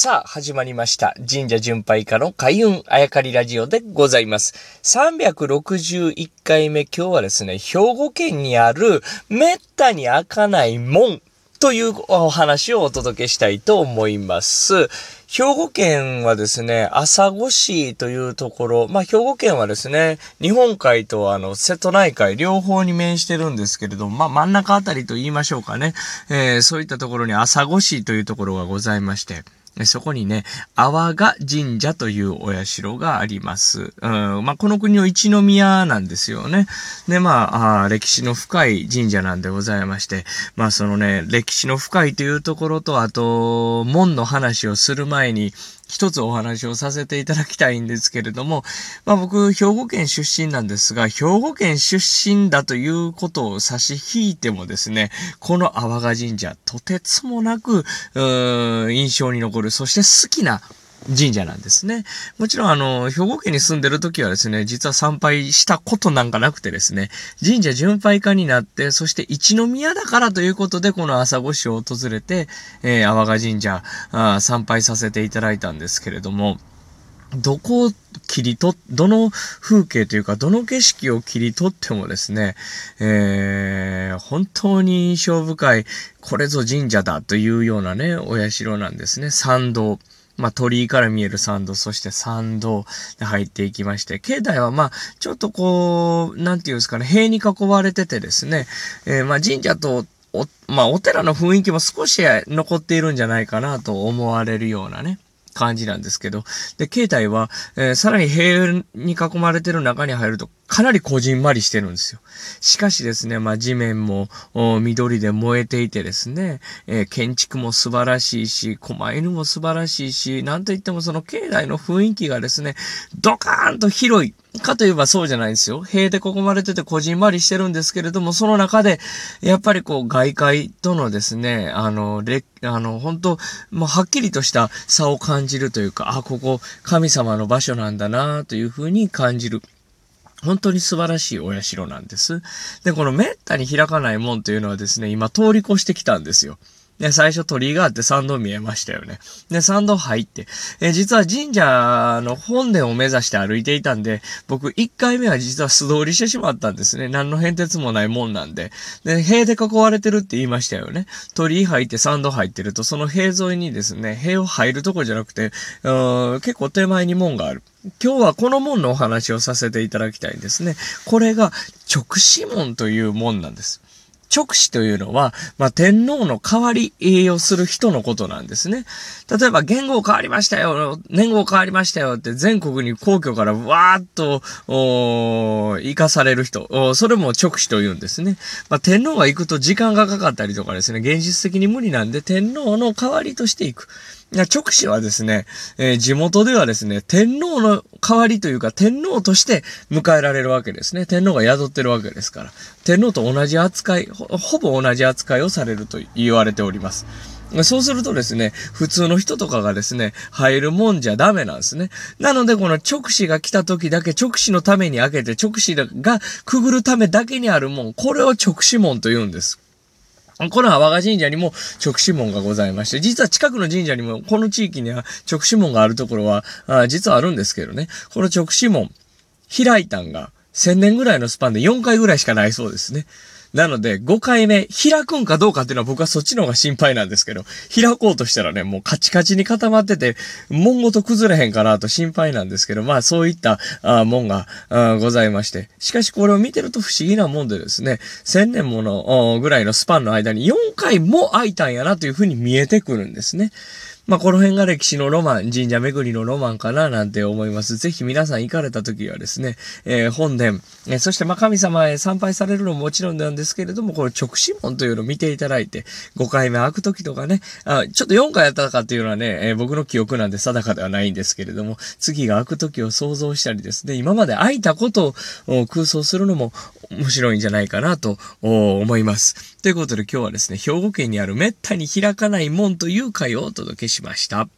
さあ、始まりました。神社巡拝家の開運あやかりラジオでございます。361回目、今日はですね、兵庫県にあるめったに開かない門というお話をお届けしたいと思います。兵庫県はですね、朝来市というところ、まあ、兵庫県はですね、日本海とあの、瀬戸内海両方に面してるんですけれども、まあ、真ん中あたりと言いましょうかね。えーそういったところに朝来市というところがございまして、そこにね、阿波賀神社というお社があります。うん、まあ、この国の一宮なんですよね。で、まああ、歴史の深い神社なんでございまして、まあ、そのね、歴史の深いというところと、あと、門の話をする前に、一つお話をさせていただきたいんですけれども、まあ僕、兵庫県出身なんですが、兵庫県出身だということを差し引いてもですね、この阿波賀神社、とてつもなく、うー印象に残る、そして好きな神社なんですね。もちろん、あの、兵庫県に住んでる時はですね、実は参拝したことなんかなくてですね、神社巡拝家になって、そして一宮だからということで、この朝来市を訪れて、えー、阿波賀神社あ参拝させていただいたんですけれども、どこを切り取っ、どの風景というか、どの景色を切り取ってもですね、えー、本当に印象深い、これぞ神社だというようなね、お社なんですね。参道。まあ、鳥居から見える参道、そして参道で入っていきまして、境内はまあ、ちょっとこう、なんていうんですかね、塀に囲われててですね、えーまあ、神社とお、まあ、お寺の雰囲気も少し残っているんじゃないかなと思われるようなね、感じなんですけど、で、境内は、えーさらに塀に囲まれてる中に入ると、かなりこじんまりしてるんですよ。しかしですね、まあ地面も緑で燃えていてですね、えー建築も素晴らしいし、狛犬も素晴らしいし、なんといってもその境内の雰囲気がですね、ドカーンと広い。かといえばそうじゃないんですよ。塀で囲まれててこじんまりしてるんですけれども、その中で、やっぱりこう外界とのですね、あの、れあの、本当もうはっきりとした差を感じるというか、あ、ここ神様の場所なんだなというふうに感じる。本当に素晴らしいお社なんです。で、このめったに開かない門というのはですね、今通り越してきたんですよ。で、最初鳥居があって参道見えましたよね。で、参道入って、え実は神社の本殿を目指して歩いていたんで、僕1回目は実は素通りしてしまったんですね。何の変哲もない門なんで。で、塀で囲われてるって言いましたよね。鳥居入って参道入ってると、その塀沿いにですね、塀を入るとこじゃなくて、うん結構手前に門がある。今日はこの門のお話をさせていただきたいんですね。これが直視門という門なんです。直使というのは、まあ、天皇の代わりをする人のことなんですね。例えば、言語変わりましたよ、年号変わりましたよって全国に皇居からわーっと、お生かされる人、それも直使と言うんですね。まあ、天皇が行くと時間がかかったりとかですね、現実的に無理なんで天皇の代わりとして行く。や直視はですね、えー地元ではですね、天皇の代わりというか、天皇として迎えられるわけですね。天皇が宿ってるわけですから。天皇と同じ扱い、ほほぼ同じ扱いをされると言われております。そうするとですね、普通の人とかがですね、入るもんじゃダメなんですね。なので、この直視が来た時だけ直視のために開けて、直視がくぐるためだけにあるもん、これを直視門と言うんです。この阿波賀神社にも直視門がございまして、実は近くの神社にも、この地域には直視門があるところは、あ実はあるんですけどね。この直視門、開いたんが、1000年ぐらいのスパンで4回ぐらいしかないそうですね。なので、5回目、開くんかどうかっていうのは僕はそっちの方が心配なんですけど、開こうとしたらね、もうカチカチに固まってて、門ごと崩れへんかなと心配なんですけど、まあそういったあ門があございまして。しかしこれを見てると不思議なもんでですね、1000年ものぐらいのスパンの間に4回も開いたんやなというふうに見えてくるんですね。まあ、この辺が歴史のロマン、神社巡りのロマンかななんて思います。ぜひ皆さん行かれた時はですね、えー本殿、えーそしてま神様へ参拝されるのももちろんなんですけれども、この直視門というのを見ていただいて、5回目開く時とかね、あちょっと4回やったかっていうのはね、えー僕の記憶なんで定かではないんですけれども、次が開く時を想像したりですね、今まで開いたことを空想するのも面白いんじゃないかなと思います。ということで今日はですね、兵庫県にある滅多に開かない門という回をお届けしました。